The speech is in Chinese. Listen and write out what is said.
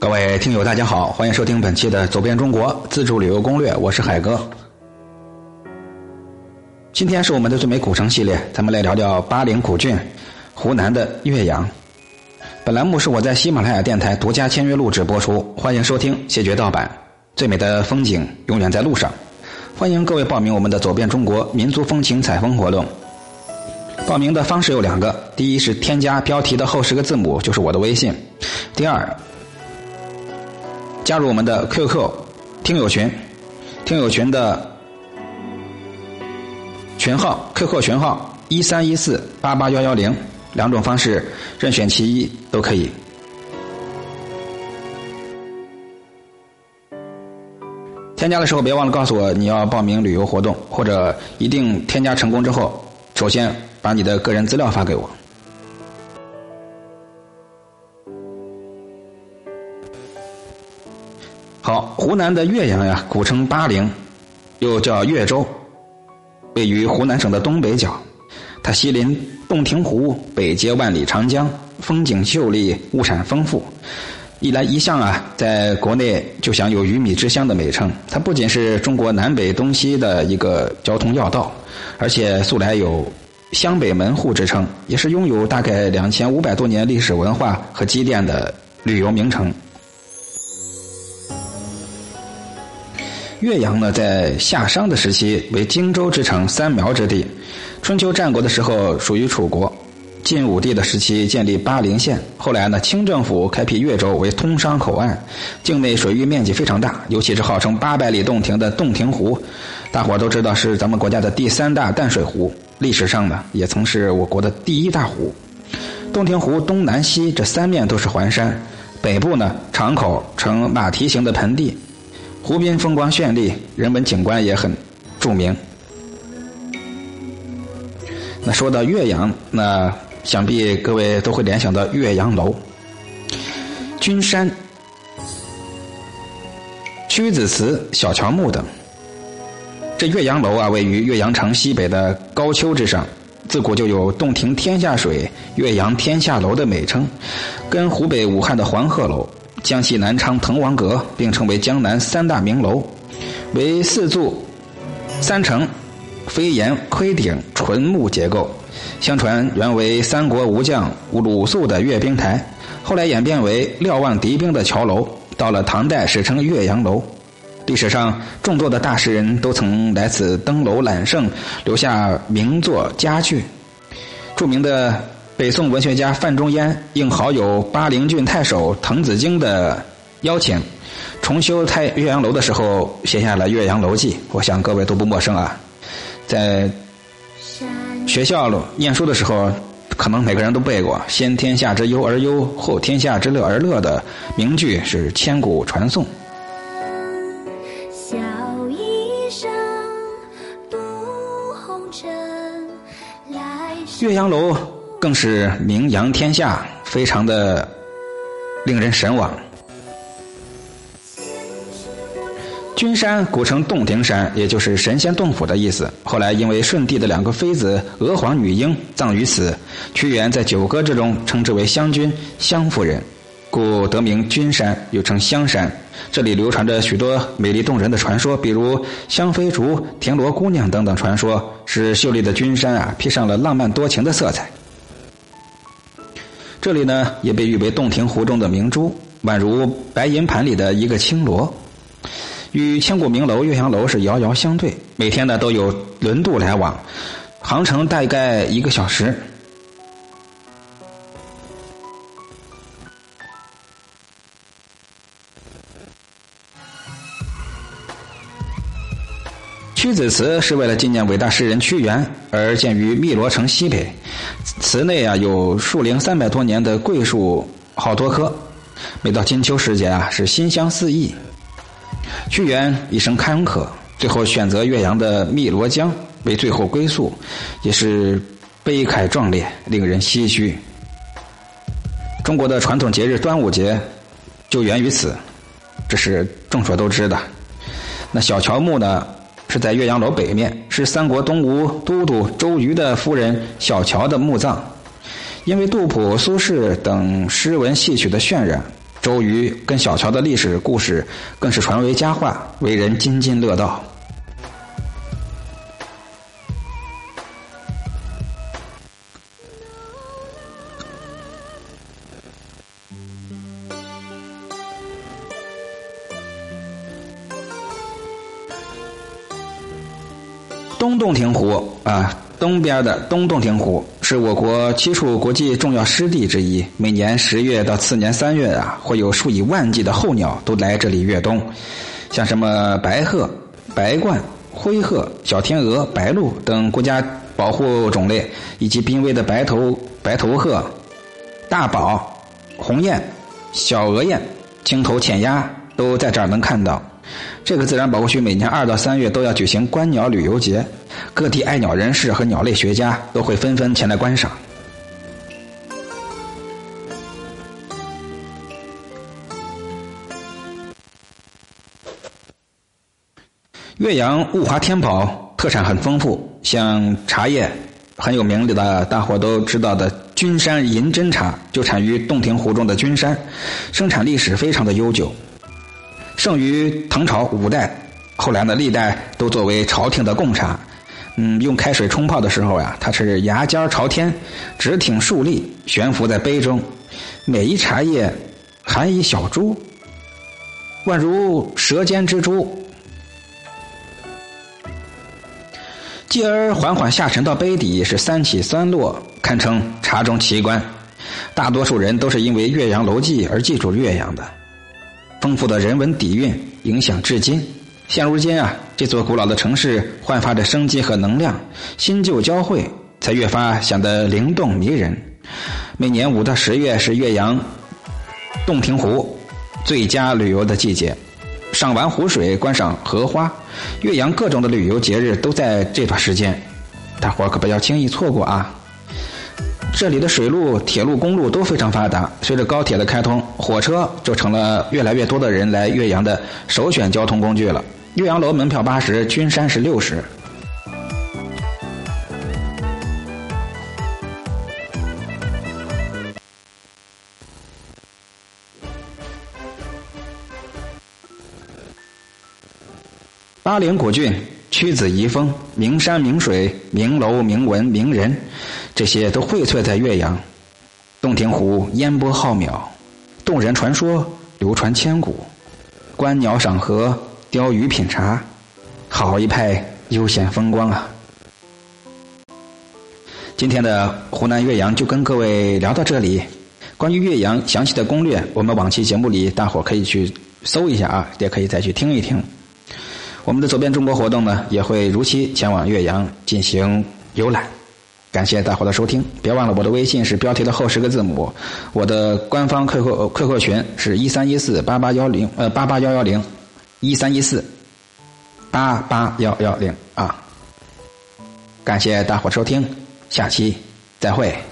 各位听友，大家好，欢迎收听本期的《走遍中国自助旅游攻略》，我是海哥。今天是我们的最美古城系列，咱们来聊聊巴陵古郡，湖南的岳阳。本栏目是我在喜马拉雅电台独家签约录制播出，欢迎收听，谢绝盗版。最美的风景永远在路上，欢迎各位报名我们的“走遍中国民族风情采风”活动。报名的方式有两个：第一是添加标题的后十个字母，就是我的微信；第二。加入我们的 QQ 听友群，听友群的群号 QQ 群号一三一四八八幺幺零，两种方式任选其一都可以。添加的时候别忘了告诉我你要报名旅游活动，或者一定添加成功之后，首先把你的个人资料发给我。好，湖南的岳阳呀，古称巴陵，又叫岳州，位于湖南省的东北角。它西临洞庭湖，北接万里长江，风景秀丽，物产丰富。一来一向啊，在国内就享有“鱼米之乡”的美称。它不仅是中国南北东西的一个交通要道，而且素来有“湘北门户”之称，也是拥有大概两千五百多年历史文化和积淀的旅游名城。岳阳呢，在夏商的时期为荆州之城、三苗之地；春秋战国的时候属于楚国；晋武帝的时期建立巴陵县。后来呢，清政府开辟岳州为通商口岸，境内水域面积非常大，尤其是号称八百里洞庭的洞庭湖，大伙都知道是咱们国家的第三大淡水湖。历史上呢，也曾是我国的第一大湖。洞庭湖东南西这三面都是环山，北部呢敞口呈马蹄形的盆地。湖边风光绚丽，人文景观也很著名。那说到岳阳，那想必各位都会联想到岳阳楼、君山、屈子祠、小乔木等。这岳阳楼啊，位于岳阳城西北的高丘之上，自古就有“洞庭天下水，岳阳天下楼”的美称，跟湖北武汉的黄鹤楼。江西南昌滕王阁并称为江南三大名楼，为四柱、三层、飞檐、盔顶纯木结构。相传原为三国武将鲁肃的阅兵台，后来演变为瞭望敌兵的桥楼。到了唐代，史称岳阳楼。历史上众多的大诗人都曾来此登楼揽胜，留下名作佳句。著名的。北宋文学家范仲淹应好友巴陵郡太守滕子京的邀请，重修太岳阳楼的时候，写下了《岳阳楼记》。我想各位都不陌生啊，在学校念书的时候，可能每个人都背过“先天下之忧而忧，后天下之乐而乐”的名句，是千古传颂。岳阳楼。更是名扬天下，非常的令人神往。君山古称洞庭山，也就是神仙洞府的意思。后来因为舜帝的两个妃子娥皇、女英葬于此，屈原在《九歌》之中称之为湘君、湘夫人，故得名君山，又称香山。这里流传着许多美丽动人的传说，比如湘妃竹、田螺姑娘等等传说，使秀丽的君山啊披上了浪漫多情的色彩。这里呢，也被誉为洞庭湖中的明珠，宛如白银盘里的一个青螺，与千古名楼岳阳楼是遥遥相对。每天呢，都有轮渡来往，航程大概一个小时。屈子祠是为了纪念伟大诗人屈原而建于汨罗城西北，祠内啊有树龄三百多年的桂树好多棵，每到金秋时节啊是馨香四溢。屈原一生坎坷，最后选择岳阳的汨罗江为最后归宿，也是悲慨壮烈，令人唏嘘。中国的传统节日端午节就源于此，这是众所周知的。那小乔木呢？是在岳阳楼北面，是三国东吴都督周瑜的夫人小乔的墓葬。因为杜甫、苏轼等诗文戏曲的渲染，周瑜跟小乔的历史故事更是传为佳话，为人津津乐道。东洞庭湖啊，东边的东洞庭湖是我国七处国际重要湿地之一。每年十月到次年三月啊，会有数以万计的候鸟都来这里越冬，像什么白鹤、白鹳、灰鹤、小天鹅、白鹭等国家保护种类，以及濒危的白头白头鹤、大宝、鸿雁、小鹅雁、青头浅鸭都在这儿能看到。这个自然保护区每年二到三月都要举行观鸟旅游节，各地爱鸟人士和鸟类学家都会纷纷前来观赏。岳阳物华天宝，特产很丰富，像茶叶很有名的，大伙都知道的君山银针茶就产于洞庭湖中的君山，生产历史非常的悠久。盛于唐朝五代，后来呢，历代都作为朝廷的贡茶。嗯，用开水冲泡的时候呀，它是牙尖朝天，直挺竖立，悬浮在杯中。每一茶叶含一小珠，宛如舌尖之珠，继而缓缓下沉到杯底，是三起三落，堪称茶中奇观。大多数人都是因为岳阳楼记而记住岳阳的。丰富的人文底蕴影响至今。现如今啊，这座古老的城市焕发着生机和能量，新旧交汇，才越发显得灵动迷人。每年五到十月是岳阳洞庭湖最佳旅游的季节，赏完湖水，观赏荷花，岳阳各种的旅游节日都在这段时间，大伙可不要轻易错过啊！这里的水路、铁路、公路都非常发达。随着高铁的开通，火车就成了越来越多的人来岳阳的首选交通工具了。岳阳楼门票八十，君山是六十。巴陵古郡。屈子遗风，名山名水，名楼名文名人，这些都荟萃在岳阳。洞庭湖烟波浩渺，动人传说流传千古。观鸟赏荷，钓鱼品茶，好一派悠闲风光啊！今天的湖南岳阳就跟各位聊到这里。关于岳阳详细的攻略，我们往期节目里大伙可以去搜一下啊，也可以再去听一听。我们的走遍中国活动呢，也会如期前往岳阳进行游览。感谢大伙的收听，别忘了我的微信是标题的后十个字母，我的官方 QQ QQ 群是一三一四八八幺零呃八八幺幺零一三一四八八幺幺零啊。感谢大伙收听，下期再会。